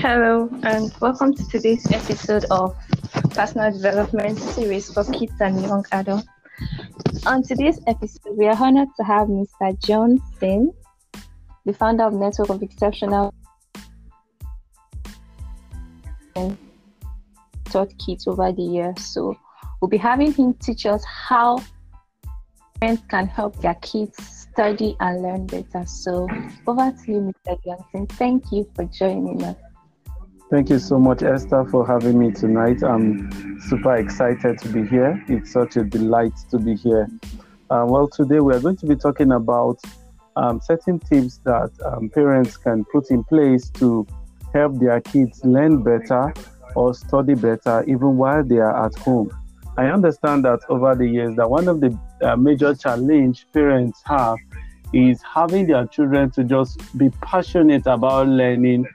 Hello, and welcome to today's episode of Personal Development Series for Kids and Young Adults. On today's episode, we are honored to have Mr. John Sin, the founder of Network of Exceptional and taught kids over the years. So we'll be having him teach us how parents can help their kids study and learn better. So over to you, Mr. Johnson. Thank you for joining us. Thank you so much, Esther, for having me tonight. I'm super excited to be here. It's such a delight to be here. Uh, well, today we are going to be talking about um, certain tips that um, parents can put in place to help their kids learn better or study better even while they are at home. I understand that over the years that one of the uh, major challenge parents have is having their children to just be passionate about learning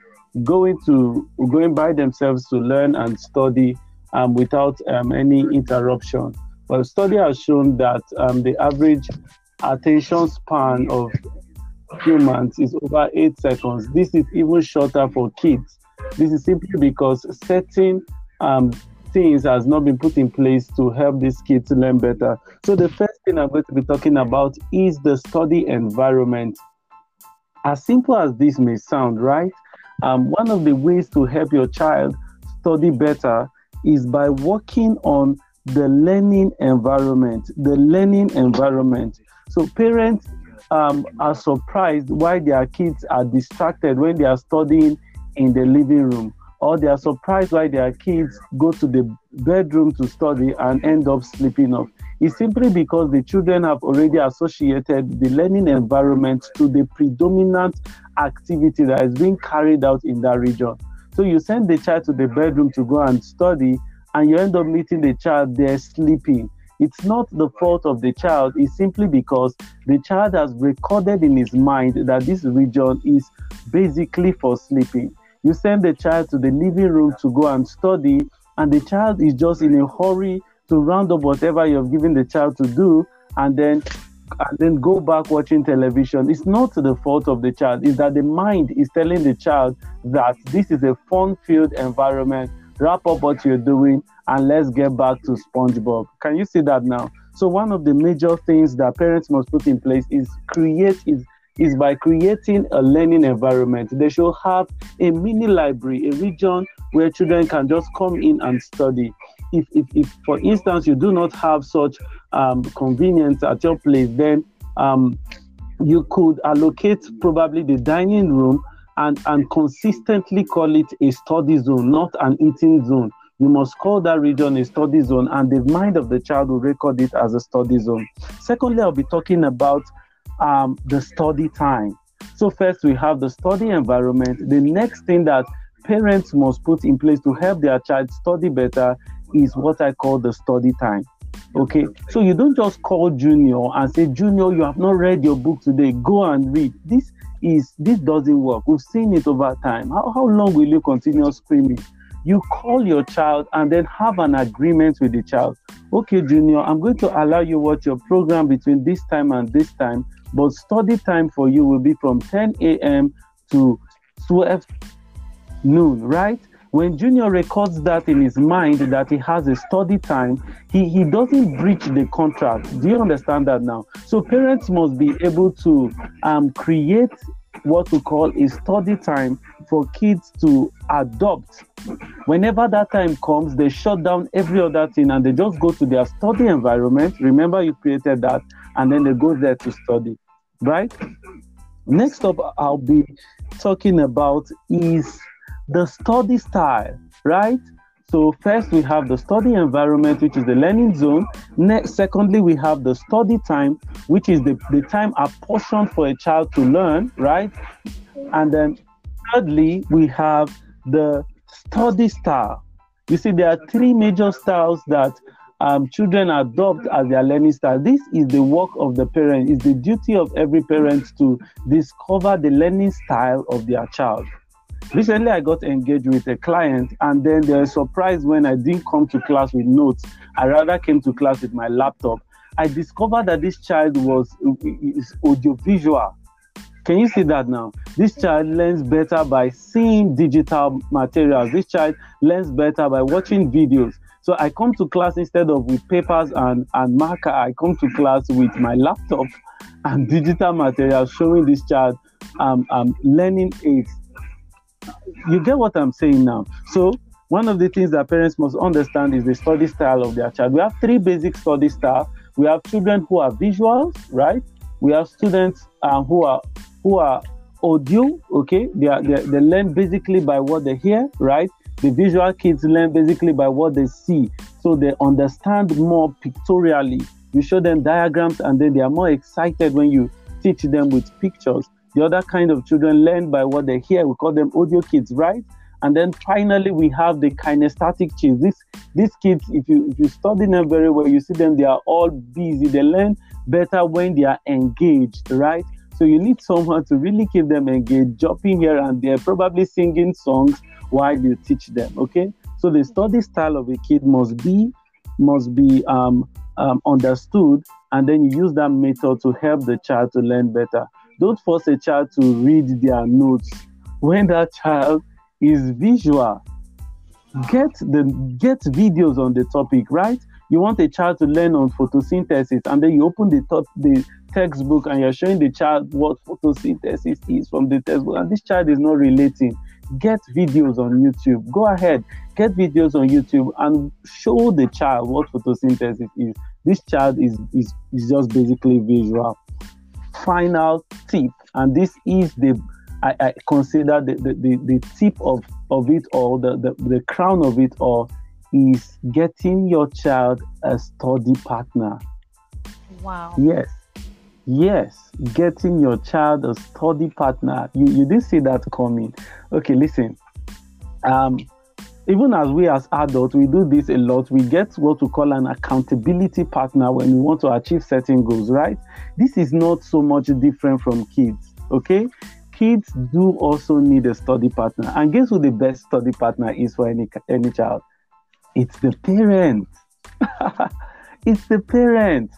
going to going by themselves to learn and study um, without um, any interruption. Well, study has shown that um, the average attention span of humans is over eight seconds. This is even shorter for kids. This is simply because certain um, things has not been put in place to help these kids learn better. So the first thing I'm going to be talking about is the study environment. As simple as this may sound, right? Um, one of the ways to help your child study better is by working on the learning environment. The learning environment. So parents um, are surprised why their kids are distracted when they are studying in the living room, or they are surprised why their kids go to the bedroom to study and end up sleeping off. It's simply because the children have already associated the learning environment to the predominant activity that is being carried out in that region. So you send the child to the bedroom to go and study, and you end up meeting the child there sleeping. It's not the fault of the child, it's simply because the child has recorded in his mind that this region is basically for sleeping. You send the child to the living room to go and study, and the child is just in a hurry to round up whatever you've given the child to do and then and then go back watching television. It's not the fault of the child, it's that the mind is telling the child that this is a fun filled environment. Wrap up what you're doing and let's get back to SpongeBob. Can you see that now? So one of the major things that parents must put in place is create is is by creating a learning environment. They should have a mini library, a region where children can just come in and study if, if, if for instance, you do not have such um, convenience at your place, then um, you could allocate probably the dining room and, and consistently call it a study zone, not an eating zone. You must call that region a study zone, and the mind of the child will record it as a study zone. Secondly, I'll be talking about um, the study time. So, first, we have the study environment. The next thing that parents must put in place to help their child study better is what I call the study time. Okay, so you don't just call Junior and say, Junior, you have not read your book today, go and read. This is this doesn't work. We've seen it over time. How, how long will you continue screaming? You call your child and then have an agreement with the child. Okay, Junior, I'm going to allow you watch your program between this time and this time, but study time for you will be from 10 a.m. to 12 noon, right? When Junior records that in his mind that he has a study time, he, he doesn't breach the contract. Do you understand that now? So parents must be able to um, create what we call a study time for kids to adopt. Whenever that time comes, they shut down every other thing and they just go to their study environment. Remember, you created that, and then they go there to study, right? Next up, I'll be talking about is the study style, right? So first we have the study environment, which is the learning zone. Next, secondly, we have the study time, which is the, the time apportioned for a child to learn, right? And then thirdly, we have the study style. You see, there are three major styles that um, children adopt as their learning style. This is the work of the parent. It's the duty of every parent to discover the learning style of their child. Recently, I got engaged with a client, and then they were surprised when I didn't come to class with notes. I rather came to class with my laptop. I discovered that this child was is audiovisual. Can you see that now? This child learns better by seeing digital materials. This child learns better by watching videos. So I come to class instead of with papers and, and marker, I come to class with my laptop and digital materials showing this child um, um, learning aids. You get what I'm saying now? So one of the things that parents must understand is the study style of their child. We have three basic study styles. We have children who are visuals, right? We have students uh, who are who are audio, okay? They, are, they, they learn basically by what they hear, right? The visual kids learn basically by what they see. So they understand more pictorially. You show them diagrams and then they are more excited when you teach them with pictures. The other kind of children learn by what they hear. We call them audio kids, right? And then finally, we have the kinesthetic kids. These these kids, if you if you study them very well, you see them. They are all busy. They learn better when they are engaged, right? So you need someone to really keep them engaged, jumping here and there, probably singing songs while you teach them. Okay. So the study style of a kid must be must be um, um, understood, and then you use that method to help the child to learn better. Don't force a child to read their notes when that child is visual. Get the get videos on the topic, right? You want a child to learn on photosynthesis, and then you open the top the textbook and you're showing the child what photosynthesis is from the textbook, and this child is not relating. Get videos on YouTube. Go ahead, get videos on YouTube and show the child what photosynthesis is. This child is is, is just basically visual. Final tip, and this is the I, I consider the, the, the, the, tip of, of it all, the, the, the crown of it all, is getting your child a study partner. Wow. Yes. Yes, getting your child a study partner. You, you didn't see that coming. Okay, listen. Um, even as we as adults, we do this a lot. We get what we call an accountability partner when we want to achieve certain goals, right? This is not so much different from kids, okay? Kids do also need a study partner. And guess who the best study partner is for any, any child? It's the parent. it's the parent.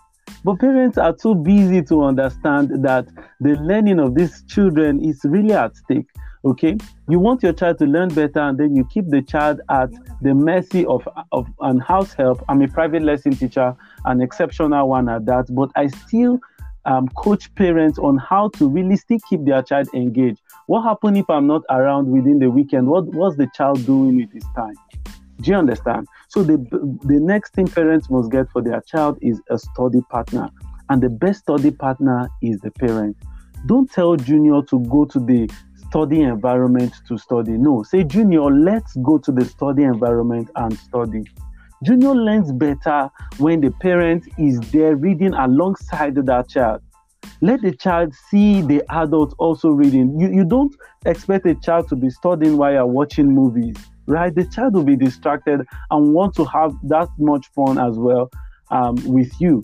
But parents are too busy to understand that the learning of these children is really at stake. Okay, you want your child to learn better, and then you keep the child at the mercy of, of an house help. I'm a private lesson teacher, an exceptional one at that, but I still um, coach parents on how to really still keep their child engaged. What happened if I'm not around within the weekend? What what's the child doing with his time? Do you understand? So the the next thing parents must get for their child is a study partner, and the best study partner is the parent. Don't tell Junior to go to the study environment to study. No, say Junior, let's go to the study environment and study. Junior learns better when the parent is there reading alongside that child. Let the child see the adult also reading. You, you don't expect a child to be studying while you're watching movies right? The child will be distracted and want to have that much fun as well um, with you.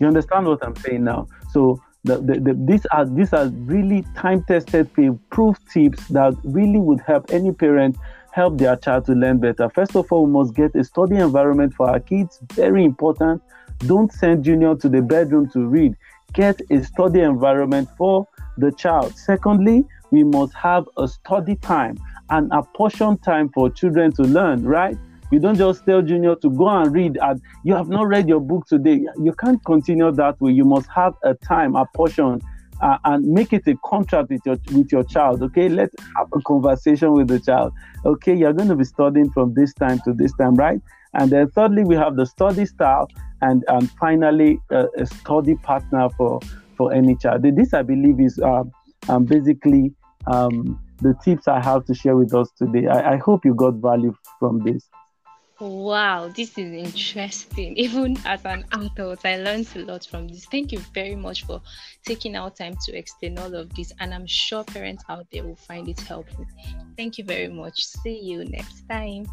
You understand what I'm saying now? So the, the, the, these are these are really time tested, proof tips that really would help any parent help their child to learn better. First of all, we must get a study environment for our kids. Very important. Don't send Junior to the bedroom to read. Get a study environment for the child. Secondly, we must have a study time and apportion time for children to learn, right? You don't just tell Junior to go and read. And you have not read your book today. You can't continue that way. You must have a time, a portion, uh, and make it a contract with your with your child. Okay, let's have a conversation with the child. Okay, you're going to be studying from this time to this time, right? And then thirdly, we have the study style, and and finally uh, a study partner for for any child. This, I believe, is uh, um, basically um, the tips I have to share with us today. I, I hope you got value from this. Wow, this is interesting. Even as an adult, I learned a lot from this. Thank you very much for taking our time to explain all of this. And I'm sure parents out there will find it helpful. Thank you very much. See you next time.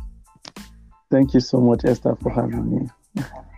Thank you so much, Esther, for having me.